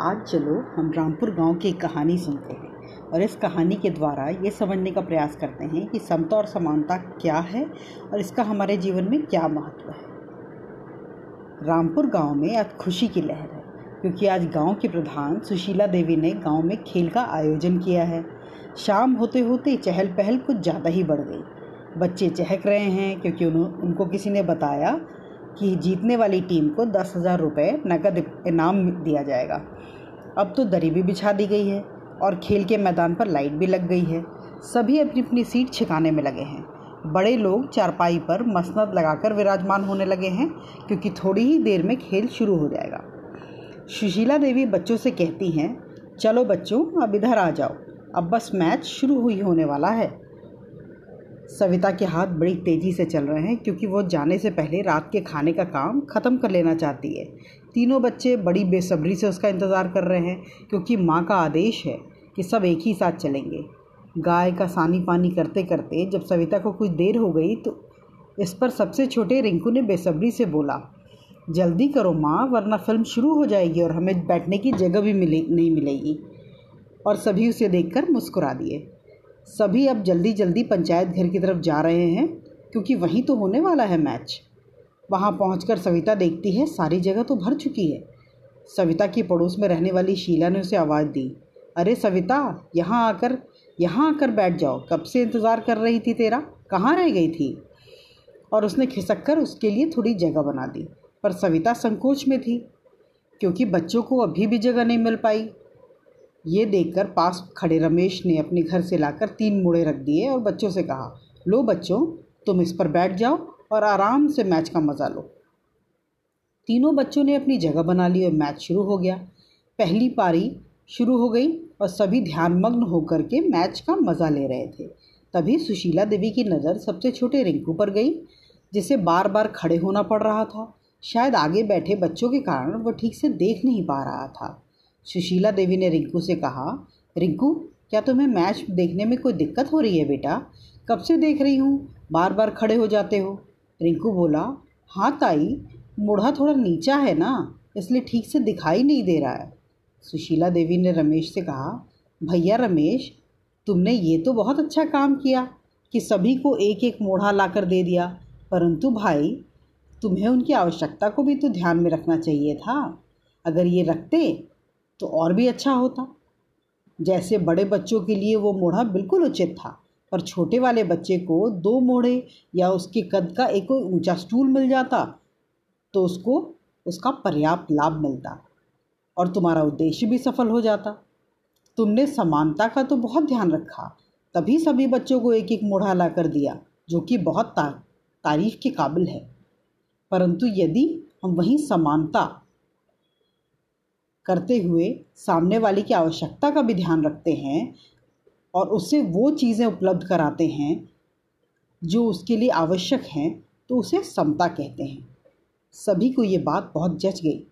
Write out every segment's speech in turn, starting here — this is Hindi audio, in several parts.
आज चलो हम रामपुर गाँव की कहानी सुनते हैं और इस कहानी के द्वारा ये समझने का प्रयास करते हैं कि समता और समानता क्या है और इसका हमारे जीवन में क्या महत्व है। रामपुर गाँव में आज खुशी की लहर है क्योंकि आज गाँव के प्रधान सुशीला देवी ने गाँव में खेल का आयोजन किया है। शाम होते होते चहल पहल कुछ ज़्यादा ही बढ़ गई। बच्चे चहक रहे हैं क्योंकि उन, उनको किसी ने बताया कि जीतने वाली टीम को दस हज़ार रुपये नकद इनाम दिया जाएगा। अब तो दरी भी बिछा दी गई है और खेल के मैदान पर लाइट भी लग गई है। सभी अपनी अपनी सीट छिकाने में लगे हैं। बड़े लोग चारपाई पर मसनद लगाकर विराजमान होने लगे हैं, क्योंकि थोड़ी ही देर में खेल शुरू हो जाएगा। सुशीला देवी बच्चों से कहती हैं, चलो बच्चों, अब इधर आ जाओ। अब बस मैच शुरू हुई होने वाला है। सविता के हाथ बड़ी तेज़ी से चल रहे हैं क्योंकि वो जाने से पहले रात के खाने का काम ख़त्म कर लेना चाहती है। तीनों बच्चे बड़ी बेसब्री से उसका इंतज़ार कर रहे हैं क्योंकि माँ का आदेश है कि सब एक ही साथ चलेंगे। गाय का सानी पानी करते करते जब सविता को कुछ देर हो गई तो इस पर सबसे छोटे रिंकू ने बेसब्री से बोला, जल्दी करो माँ, वरना फ़िल्म शुरू हो जाएगी और हमें बैठने की जगह भी मिले, नहीं मिलेगी। और सभी उसे देखकर मुस्कुरा दिए। सभी अब जल्दी जल्दी पंचायत घर की तरफ़ जा रहे हैं, क्योंकि वहीं तो होने वाला है मैच वहाँ पहुँच सविता देखती है, सारी जगह तो भर चुकी है। सविता की पड़ोस में रहने वाली शीला ने उसे आवाज़ दी। अरे सविता, यहाँ आकर यहाँ आकर बैठ जाओ। कब से इंतज़ार कर रही थी तेरा? कहाँ रह गई थी? और उसने खिसक कर उसके लिए थोड़ी जगह बना दी। पर सविता संकोच में थी, क्योंकि बच्चों को अभी भी जगह नहीं मिल पाई। ये देखकर पास खड़े रमेश ने अपने घर से लाकर तीन मुड़े रख दिए और बच्चों से कहा, लो बच्चों, तुम इस पर बैठ जाओ और आराम से मैच का मज़ा लो। तीनों बच्चों ने अपनी जगह बना ली और मैच शुरू हो गया। पहली पारी शुरू हो गई और सभी ध्यानमग्न होकर के मैच का मज़ा ले रहे थे। तभी सुशीला देवी की नज़र सबसे छोटे रिंकू पर गई, जिसे बार बार खड़े होना पड़ रहा था। शायद आगे बैठे बच्चों के कारण वह ठीक से देख नहीं पा रहा था। सुशीला देवी ने रिंकू से कहा, रिंकू, क्या तुम्हें मैच देखने में कोई दिक्कत हो रही है बेटा? कब से देख रही हूँ? बार बार खड़े हो जाते हो। रिंकू बोला हाँ ताई, मुढ़ा थोड़ा नीचा है ना, इसलिए ठीक से दिखाई नहीं दे रहा है। सुशीला देवी ने रमेश से कहा, भैया रमेश, तुमने ये तो बहुत अच्छा काम किया कि सभी को एक एक मोढ़ा ला कर दे दिया। परंतु भाई, तुम्हें उनकी आवश्यकता को भी तो ध्यान में रखना चाहिए था। अगर ये रखते तो और भी अच्छा होता। जैसे बड़े बच्चों के लिए वो मोढ़ा बिल्कुल उचित था, पर छोटे वाले बच्चे को दो मोड़े या उसके कद का एक ऊँचा स्टूल मिल जाता तो उसको, उसका पर्याप्त लाभ मिलता और तुम्हारा उद्देश्य भी सफल हो जाता। तुमने समानता का तो बहुत ध्यान रखा, तभी सभी बच्चों को एक एक मोढ़ा ला कर दिया, जो कि बहुत तारीफ़ के काबिल है। परंतु यदि हम वहीं समानता करते हुए सामने वाले की आवश्यकता का भी ध्यान रखते हैं और उससे वो चीज़ें उपलब्ध कराते हैं जो उसके लिए आवश्यक हैं तो उसे समता कहते हैं। सभी को ये बात बहुत जच गई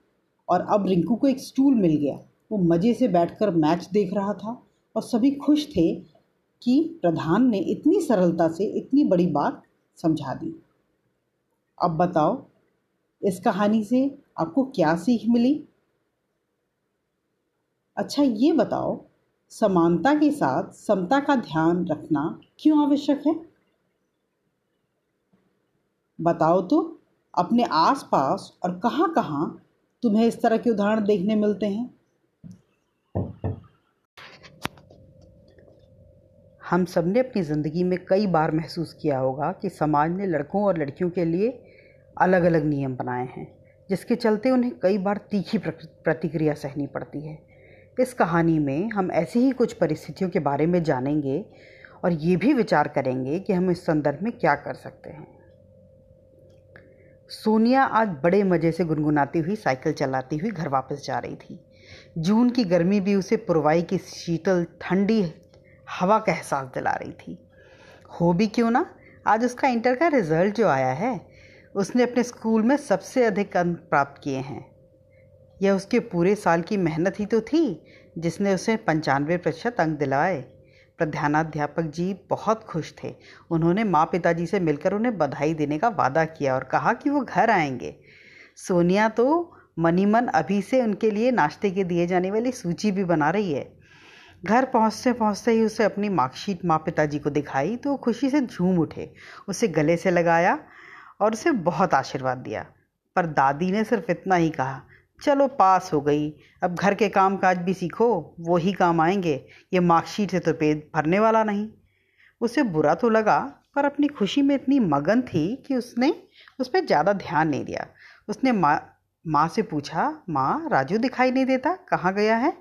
और अब रिंकू को एक स्टूल मिल गया। वो मज़े से बैठकर मैच देख रहा था और सभी खुश थे कि प्रधान ने इतनी सरलता से इतनी बड़ी बात समझा दी। अब बताओ, इस कहानी से आपको क्या सीख मिली? अच्छा ये बताओ, समानता के साथ समता का ध्यान रखना क्यों आवश्यक है? बताओ तो अपने आसपास और कहाँ कहाँ तुम्हें इस तरह के उदाहरण देखने मिलते हैं? हम सबने अपनी ज़िंदगी में कई बार महसूस किया होगा कि समाज ने लड़कों और लड़कियों के लिए अलग अलग नियम बनाए हैं, जिसके चलते उन्हें कई बार तीखी प्रतिक्रिया सहनी पड़ती है। इस कहानी में हम ऐसी ही कुछ परिस्थितियों के बारे में जानेंगे और ये भी विचार करेंगे कि हम इस संदर्भ में क्या कर सकते हैं। सोनिया आज बड़े मज़े से गुनगुनाती हुई साइकिल चलाती हुई घर वापस जा रही थी। जून की गर्मी भी उसे पुरवाई की शीतल, ठंडी हवा का एहसास दिला रही थी। हो भी क्यों ना? आज उसका इंटर का रिज़ल्ट जो आया है, उसने अपने स्कूल में सबसे अधिक अंक प्राप्त किए हैं। यह उसके पूरे साल की मेहनत ही तो थी, जिसने उसे पंचानवे प्रतिशत अंक दिलाए। प्रधानाध्यापक जी बहुत खुश थे। उन्होंने माँ पिताजी से मिलकर उन्हें बधाई देने का वादा किया और कहा कि वो घर आएँगे। सोनिया तो मनी मन अभी से उनके लिए नाश्ते के दिए जाने वाली सूची भी बना रही है। घर पहुँचते पहुँचते ही उसे अपनी मार्कशीट माँ पिताजी को दिखाई तो वो खुशी से झूम उठे। उसे गले से लगाया और उसे बहुत आशीर्वाद दिया। पर दादी ने सिर्फ़ इतना ही कहा। चलो पास हो गई। अब घर के काम काज भी सीखो, वो ही काम आएँगे। ये मार्कशीट से तो पेट भरने वाला नहीं। उसे बुरा तो लगा, पर अपनी खुशी में इतनी मगन थी कि उसने उस पर ज़्यादा ध्यान नहीं दिया। उसने माँ माँ से पूछा, माँ, राजू दिखाई नहीं देता? कहाँ गया है?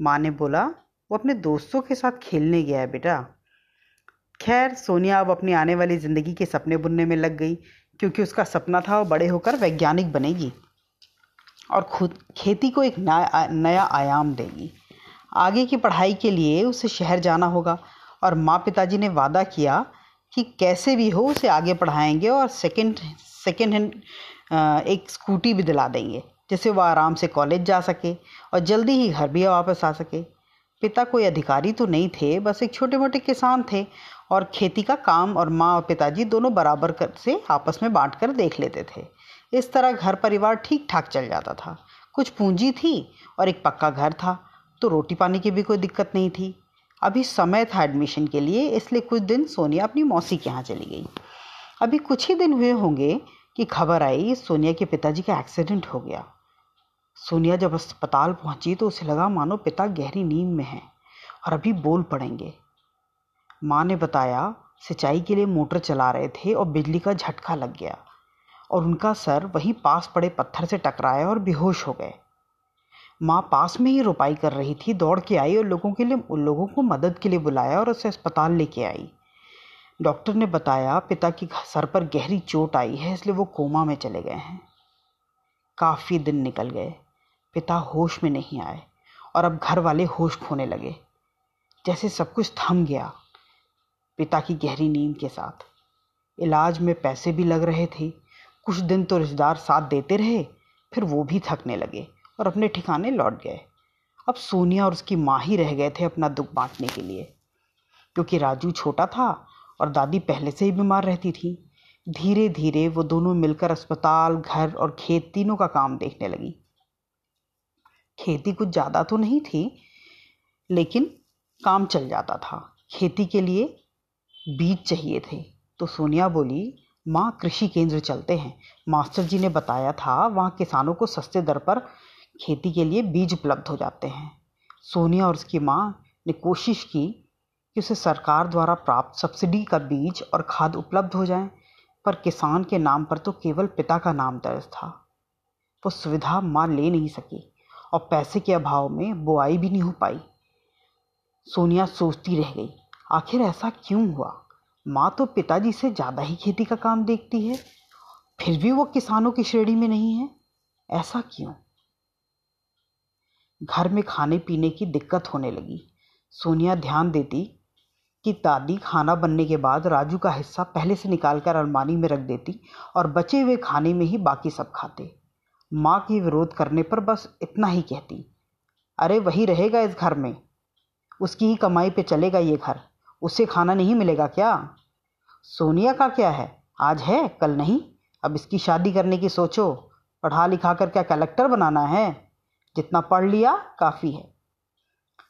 माँ ने बोला, वो अपने दोस्तों के साथ खेलने गया है बेटा। खैर, सोनिया अब अपनी आने वाली ज़िंदगी के सपने बुनने में लग गई, क्योंकि उसका सपना था वो बड़े होकर वैज्ञानिक बनेगी। और खुद खेती को एक नया नया आयाम देगी। आगे की पढ़ाई के लिए उसे शहर जाना होगा और माँ पिताजी ने वादा किया कि कैसे भी हो उसे आगे पढ़ाएँगे और सेकंड सेकंड हैंड एक स्कूटी भी दिला देंगे, जिससे वह आराम से कॉलेज जा सके और जल्दी ही घर भी वापस आ सके। पिता कोई अधिकारी तो नहीं थे, बस एक छोटे मोटे किसान थे और खेती का काम और माँ और पिताजी दोनों बराबर कर, से आपस में बांट कर देख लेते थे। इस तरह घर परिवार ठीक ठाक चल जाता था। कुछ पूंजी थी और एक पक्का घर था तो रोटी पानी की भी कोई दिक्कत नहीं थी। अभी समय था एडमिशन के लिए, इसलिए कुछ दिन सोनिया अपनी मौसी के यहाँ चली गई। अभी कुछ ही दिन हुए होंगे कि खबर आई, सोनिया के पिताजी का एक्सीडेंट हो गया। सोनिया जब अस्पताल पहुँची तो उसे लगा, मानो पिता गहरी नींद में हैं और अभी बोल पड़ेंगे। माँ ने बताया, सिंचाई के लिए मोटर चला रहे थे और बिजली का झटका लग गया। और उनका सर वहीं पास पड़े पत्थर से टकराया और बेहोश हो गए। माँ पास में ही रुपाई कर रही थी, दौड़ के आई और लोगों के लिए उन लोगों को मदद के लिए बुलाया और उसे अस्पताल लेके आई। डॉक्टर ने बताया, पिता की सर पर गहरी चोट आई है, इसलिए वो कोमा में चले गए हैं। काफ़ी दिन निकल गए। पिता होश में नहीं आए और अब घर वाले होश खोने लगे। जैसे सब कुछ थम गया पिता की गहरी नींद के साथ। इलाज में पैसे भी लग रहे थे। कुछ दिन तो रिश्तेदार साथ देते रहे, फिर वो भी थकने लगे और अपने ठिकाने लौट गए। अब सोनिया और उसकी माँ ही रह गए थे अपना दुख बांटने के लिए, क्योंकि राजू छोटा था और दादी पहले से ही बीमार रहती थी। धीरे धीरे वो दोनों मिलकर अस्पताल, घर और खेत तीनों का काम देखने लगी। खेती कुछ ज़्यादा तो नहीं थी, लेकिन काम चल जाता था। खेती के लिए बीज चाहिए थे तो सोनिया बोली माँ कृषि केंद्र चलते हैं। मास्टर जी ने बताया था, वहाँ किसानों को सस्ते दर पर खेती के लिए बीज उपलब्ध हो जाते हैं। सोनिया और उसकी माँ ने कोशिश की कि उसे सरकार द्वारा प्राप्त सब्सिडी का बीज और खाद उपलब्ध हो जाए, पर किसान के नाम पर तो केवल पिता का नाम दर्ज था। वो सुविधा माँ ले नहीं सकी और पैसे के अभाव में बुआई भी नहीं हो पाई। सोनिया सोचती रह गई, आखिर ऐसा क्यों हुआ? माँ तो पिताजी से ज़्यादा ही खेती का काम देखती है, फिर भी वो किसानों की श्रेणी में नहीं है? ऐसा क्यों? घर में खाने पीने की दिक्कत होने लगी। सोनिया ध्यान देती कि दादी खाना बनने के बाद राजू का हिस्सा पहले से निकालकर अलमारी में रख देती और बचे हुए खाने में ही बाकी सब खाते। माँ की विरोध करने पर बस इतना ही कहती, अरे वही रहेगा इस घर में। उसकी ही कमाई पे चलेगा ये घर। उसे खाना नहीं मिलेगा क्या? सोनिया का क्या है? आज है? कल नहीं? अब इसकी शादी करने की सोचो। पढ़ा लिखा कर क्या कलेक्टर बनाना है? जितना पढ़ लिया काफ़ी है।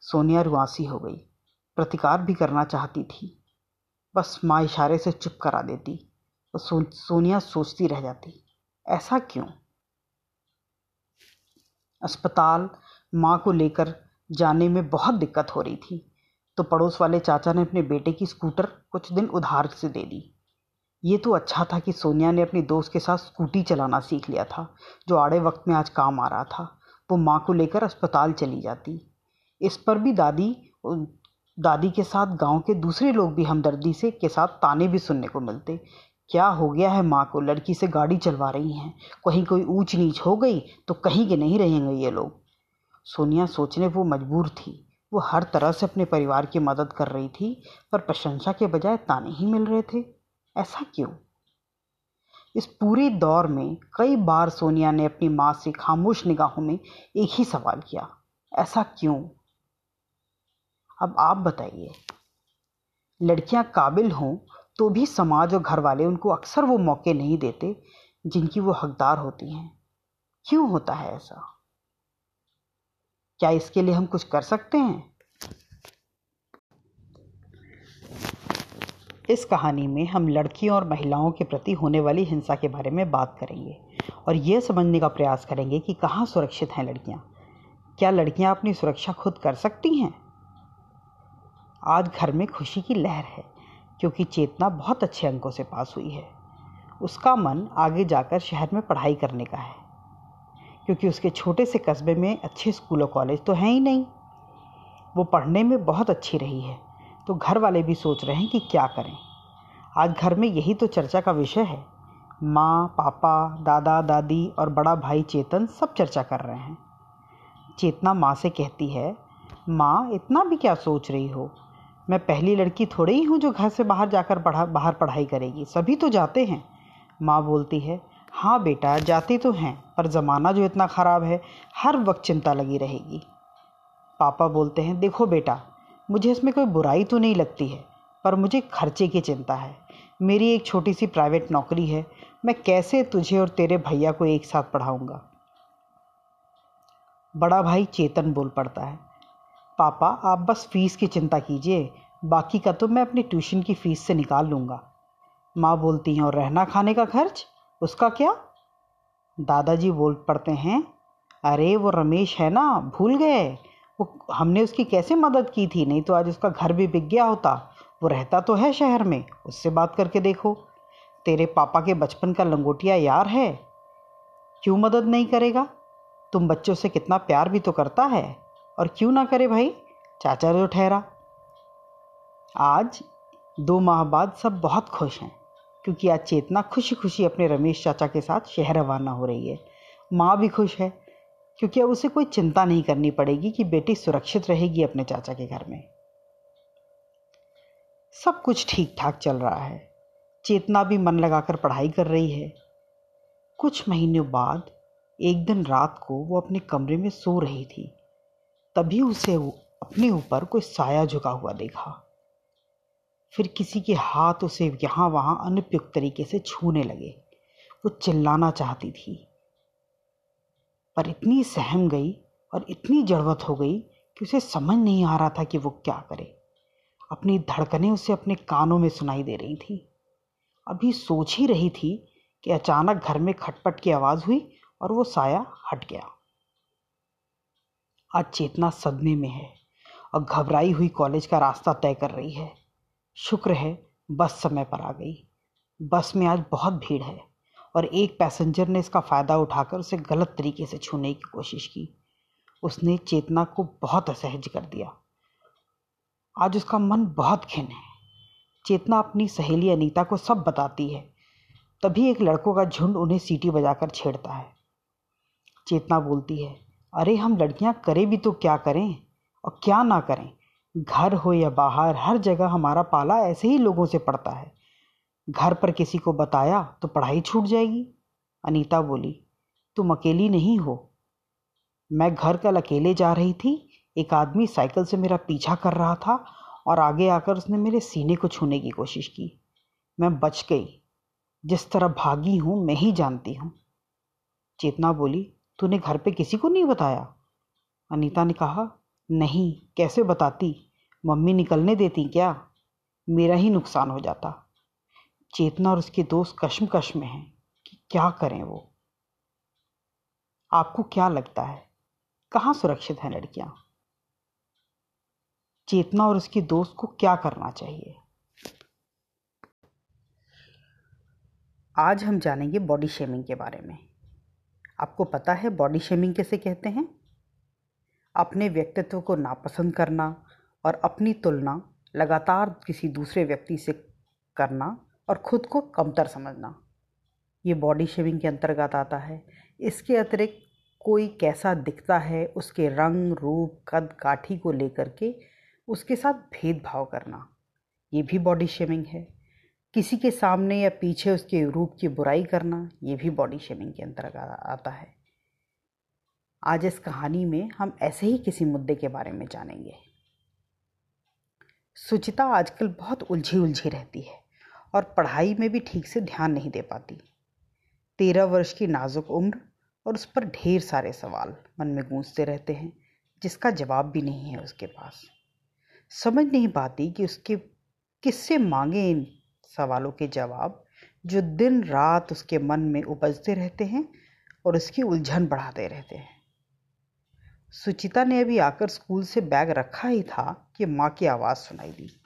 सोनिया रुआसी हो गई। प्रतिकार भी करना चाहती थी। बस माँ इशारे से चुप करा देती। तो सो, सोनिया सोचती रह जाती। ऐसा क्यों? अस्पताल माँ को लेकर जाने में बहुत दिक्कत हो रही थी। तो पड़ोस वाले चाचा ने अपने बेटे की स्कूटर कुछ दिन उधार से दे दी। ये तो अच्छा था कि सोनिया ने अपनी दोस्त के साथ स्कूटी चलाना सीख लिया था, जो आड़े वक्त में आज काम आ रहा था। वो माँ को लेकर अस्पताल चली जाती। इस पर भी दादी दादी के साथ गाँव के दूसरे लोग भी हमदर्दी से के साथ ताने भी सुनने को मिलते। क्या हो गया है माँ को? लड़की से गाड़ी चलवा रही हैं। कहीं कोई ऊंच नीच हो गई तो कहीं के नहीं रहेंगे ये लोग। सोनिया सोचने वो मजबूर थी। वो हर तरह से अपने परिवार की मदद कर रही थी, पर प्रशंसा के बजाय ताने ही मिल रहे थे। ऐसा क्यों? इस पूरे दौर में कई बार सोनिया ने अपनी माँ से खामोश निगाहों में एक ही सवाल किया, ऐसा क्यों? अब आप बताइए। लड़कियाँ काबिल हों तो भी समाज और घर वाले उनको अक्सर वो मौके नहीं देते जिनकी वो हकदार होती हैं। क्यों होता है ऐसा? क्या इसके लिए हम कुछ कर सकते हैं? इस कहानी में हम लड़कियों और महिलाओं के प्रति होने वाली हिंसा के बारे में बात करेंगे और ये समझने का प्रयास करेंगे कि कहाँ सुरक्षित हैं लड़कियाँ। क्या लड़कियाँ अपनी सुरक्षा खुद कर सकती हैं? आज घर में खुशी की लहर है, क्योंकि चेतना बहुत अच्छे अंकों से पास हुई है। उसका मन आगे जाकर शहर में पढ़ाई करने का है। क्योंकि उसके छोटे से कस्बे में अच्छे स्कूल और कॉलेज तो हैं ही नहीं। वो पढ़ने में बहुत अच्छी रही है तो घर वाले भी सोच रहे हैं कि क्या करें। आज घर में यही तो चर्चा का विषय है। माँ, पापा, दादा, दादी और बड़ा भाई चेतन सब चर्चा कर रहे हैं। चेतना माँ से कहती है, माँ, इतना भी क्या सोच रही हो? मैं पहली लड़की थोड़ी ही हूँ जो घर से बाहर जाकर पढ़ा, बाहर पढ़ाई करेगी। सभी तो जाते हैं। माँ बोलती है हाँ बेटा, जाते तो हैं, पर ज़माना जो इतना ख़राब है, हर वक्त चिंता लगी रहेगी। पापा बोलते हैं, देखो बेटा, मुझे इसमें कोई बुराई तो नहीं लगती है, पर मुझे खर्चे की चिंता है। मेरी एक छोटी सी प्राइवेट नौकरी है, मैं कैसे तुझे और तेरे भैया को एक साथ पढ़ाऊँगा? बड़ा भाई चेतन बोल पड़ता है, पापा, आप बस फ़ीस की चिंता कीजिए, बाकी का तो मैं अपनी ट्यूशन की फ़ीस से निकाल लूँगा। माँ बोलती हैं, और रहना खाने का खर्च? उसका क्या? दादाजी बोल पड़ते हैं, अरे, वो रमेश है ना, भूल गए। वो, हमने उसकी कैसे मदद की थी? नहीं तो आज उसका घर भी बिक गया होता। वो रहता तो है शहर में। उससे बात करके देखो। तेरे पापा के बचपन का लंगोटिया यार है। क्यों मदद नहीं करेगा? तुम बच्चों से कितना प्यार भी तो करता है। और क्यों ना करे भाई? चाचा जो ठहरा। आज दो माह बाद सब बहुत खुश हैं। क्योंकि आज चेतना खुशी खुशी अपने रमेश चाचा के साथ शहर रवाना हो रही है। माँ भी खुश है, क्योंकि अब उसे कोई चिंता नहीं करनी पड़ेगी कि बेटी सुरक्षित रहेगी अपने चाचा के घर में। सब कुछ ठीक ठाक चल रहा है। चेतना भी मन लगाकर पढ़ाई कर रही है। कुछ महीनों बाद, एक दिन रात को वो अपने कमरे में सो रही थी। तभी उसे अपने ऊपर कोई साया झुका हुआ देखा। फिर किसी के हाथ उसे यहाँ वहाँ अनुपयुक्त तरीके से छूने लगे। वो चिल्लाना चाहती थी। पर इतनी सहम गई और इतनी जड़वत हो गई कि उसे समझ नहीं आ रहा था कि वो क्या करे। अपनी धड़कनें उसे अपने कानों में सुनाई दे रही थी। अभी सोच ही रही थी कि अचानक घर में खटपट की आवाज़ हुई और वो साया हट गया। आज चेतना सदमे में है और घबराई हुई कॉलेज का रास्ता तय कर रही है। शुक्र है, बस समय पर आ गई। बस में आज बहुत भीड़ है और एक पैसेंजर ने इसका फ़ायदा उठाकर उसे गलत तरीके से छूने की कोशिश की। उसने चेतना को बहुत असहज कर दिया। आज उसका मन बहुत खिन है। चेतना अपनी सहेली अनीता को सब बताती है। तभी एक लड़कों का झुंड उन्हें सीटी बजाकर छेड़ता है। चेतना बोलती है, अरे, हम लड़कियाँ करें भी तो क्या करें और क्या ना करें? घर हो या बाहर, हर जगह हमारा पाला ऐसे ही लोगों से पड़ता है। घर पर किसी को बताया तो पढ़ाई छूट जाएगी। अनीता बोली, तुम अकेली नहीं हो। मैं घर कल अकेले जा रही थी। एक आदमी साइकिल से मेरा पीछा कर रहा था और आगे आकर उसने मेरे सीने को छूने की कोशिश की। मैं बच गई। जिस तरह भागी हूँ, मैं ही जानती हूँ। चेतना बोली, तूने घर पे किसी को नहीं बताया? अनीता ने कहा, नहीं, कैसे बताती? मम्मी निकलने देती क्या? मेरा ही नुकसान हो जाता। चेतना और उसके दोस्त कश्मकश में हैं कि क्या करें वो? आपको क्या लगता है? कहाँ सुरक्षित हैं लड़कियाँ? चेतना और उसकी दोस्त को क्या करना चाहिए? आज हम जानेंगे बॉडी शेमिंग के बारे में। आपको पता है बॉडी शेमिंग कैसे कहते हैं? अपने व्यक्तित्व को नापसंद करना और अपनी तुलना लगातार किसी दूसरे व्यक्ति से करना और ख़ुद को कमतर समझना। ये बॉडी शेविंग के अंतर्गत आता है। इसके अतिरिक्त कोई कैसा दिखता है, उसके रंग, रूप, कद काठी को लेकर के उसके साथ भेदभाव करना। ये भी बॉडी शेमिंग है। किसी के सामने या पीछे उसके रूप की बुराई करना, ये भी बॉडी शेमिंग के अंतर्गत आता है। आज इस कहानी में हम ऐसे ही किसी मुद्दे के बारे में जानेंगे। सुचिता आजकल बहुत उलझी उलझी रहती है और पढ़ाई में भी ठीक से ध्यान नहीं दे पाती। तेरह वर्ष की नाजुक उम्र और उस पर ढेर सारे सवाल मन में गूंजते रहते हैं, जिसका जवाब भी नहीं है उसके पास। समझ नहीं पाती कि उसके, किससे मांगे इन सवालों के जवाब जो दिन रात उसके मन में उपजते रहते हैं और उसकी उलझन बढ़ाते रहते हैं। सुचिता ने अभी आकर स्कूल से बैग रखा ही था कि माँ की आवाज़ सुनाई दी।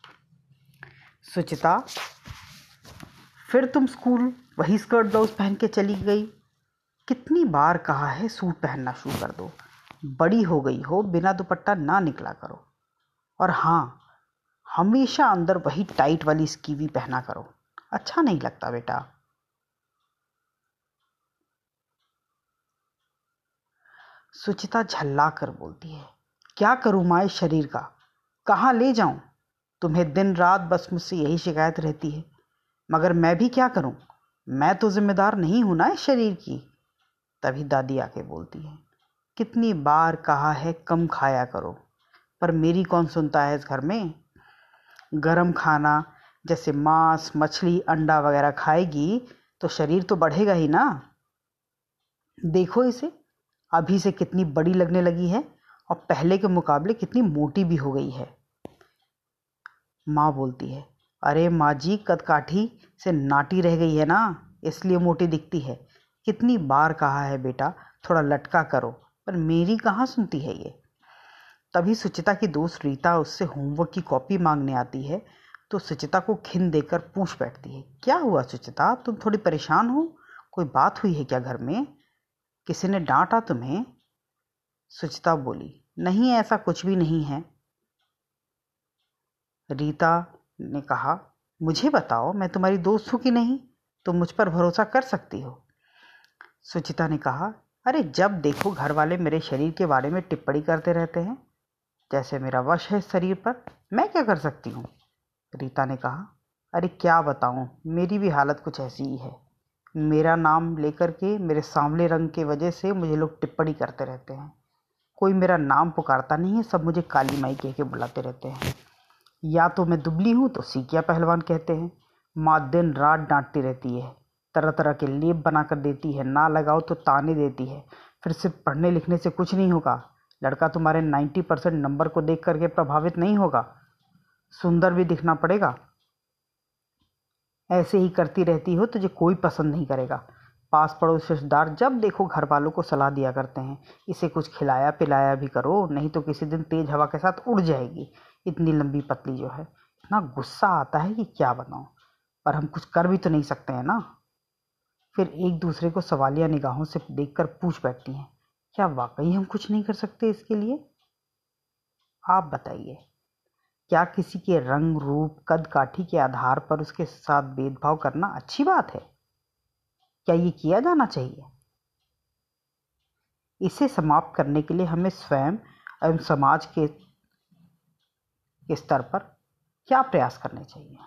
सुचिता, फिर तुम स्कूल वही स्कर्ट ब्लाउज पहन के चली गई। कितनी बार कहा है सूट पहनना शुरू कर दो। बड़ी हो गई हो, बिना दुपट्टा ना निकला करो। और हाँ हमेशा अंदर वही टाइट वाली स्कीवी पहना करो। अच्छा नहीं लगता बेटा। सुचिता झल्ला कर बोलती है, क्या करूँ माँ इस शरीर का? कहाँ ले जाऊँ? तुम्हें दिन रात बस मुझसे यही शिकायत रहती है। मगर मैं भी क्या करूँ? मैं तो जिम्मेदार नहीं हूँ ना इस शरीर की? तभी दादी आके बोलती है, कितनी बार कहा है कम खाया करो, पर मेरी कौन सुनता है इस घर में? गरम खाना, जैसे मांस, मछली, अंडा वगैरह खाएगी तो शरीर तो बढ़ेगा ही ना। देखो इसे अभी से कितनी बड़ी लगने लगी है और पहले के मुकाबले कितनी मोटी भी हो गई है। माँ बोलती है, अरे माँ जी, कदकाठी से नाटी रह गई है ना, इसलिए मोटी दिखती है। कितनी बार कहा है बेटा, थोड़ा लटका करो, पर मेरी कहाँ सुनती है ये? तभी सुचिता की दोस्त रीता उससे होमवर्क की कॉपी मांगने आती है तो सुचिता को खिन देकर पूछ बैठती है, क्या हुआ सुचिता? तुम थोड़ी परेशान हो? कोई बात हुई है क्या घर में? किसी ने डांटा तुम्हें? सुचिता बोली, नहीं, ऐसा कुछ भी नहीं है। रीता ने कहा, मुझे बताओ, मैं तुम्हारी दोस्त हूँ कि नहीं? तुम मुझ पर भरोसा कर सकती हो? सुचिता ने कहा, अरे, जब देखो घर वाले मेरे शरीर के बारे में टिप्पणी करते रहते हैं, जैसे मेरा वश है शरीर पर, मैं क्या कर सकती हूँ? रीता ने कहा, अरे, क्या बताऊँ, मेरी भी हालत कुछ ऐसी ही है। मेरा नाम लेकर के, मेरे सांवले रंग के वजह से मुझे लोग टिप्पणी करते रहते हैं। कोई मेरा नाम पुकारता नहीं है, सब मुझे काली माई कह के बुलाते रहते हैं। या तो मैं दुबली हूँ तो सीकिया पहलवान कहते हैं। माँ दिन रात डांटती रहती है तरह तरह के लेप बना कर देती है, ना लगाओ तो ताने देती है। फिर सिर्फ़ पढ़ने लिखने से कुछ नहीं होगा। लड़का तुम्हारे नाइन्टी परसेंट नंबर को देख करके प्रभावित नहीं होगा। सुंदर भी दिखना पड़ेगा। ऐसे ही करती रहती हो, तुझे कोई पसंद नहीं करेगा। पास पड़ोस रिश्तेदार जब देखो घर वालों को सलाह दिया करते हैं, इसे कुछ खिलाया पिलाया भी करो, नहीं तो किसी दिन तेज हवा के साथ उड़ जाएगी। इतनी लंबी पतली जो है, इतना गुस्सा आता है कि क्या बताऊँ? पर हम कुछ कर भी तो नहीं सकते हैं ना? फिर एक दूसरे को सवालिया निगाहों से देखकर पूछ बैठती हैं, क्या वाकई हम कुछ नहीं कर सकते इसके लिए? आप बताइए। क्या किसी के रंग, रूप, कद, काठी के आधार पर उसके साथ भेदभाव करना अच्छी बात है? क्या ये किया जाना चाहिए? इसे समाप्त करने के लिए हमें स्वयं एवं समाज के स्तर पर क्या प्रयास करने चाहिए?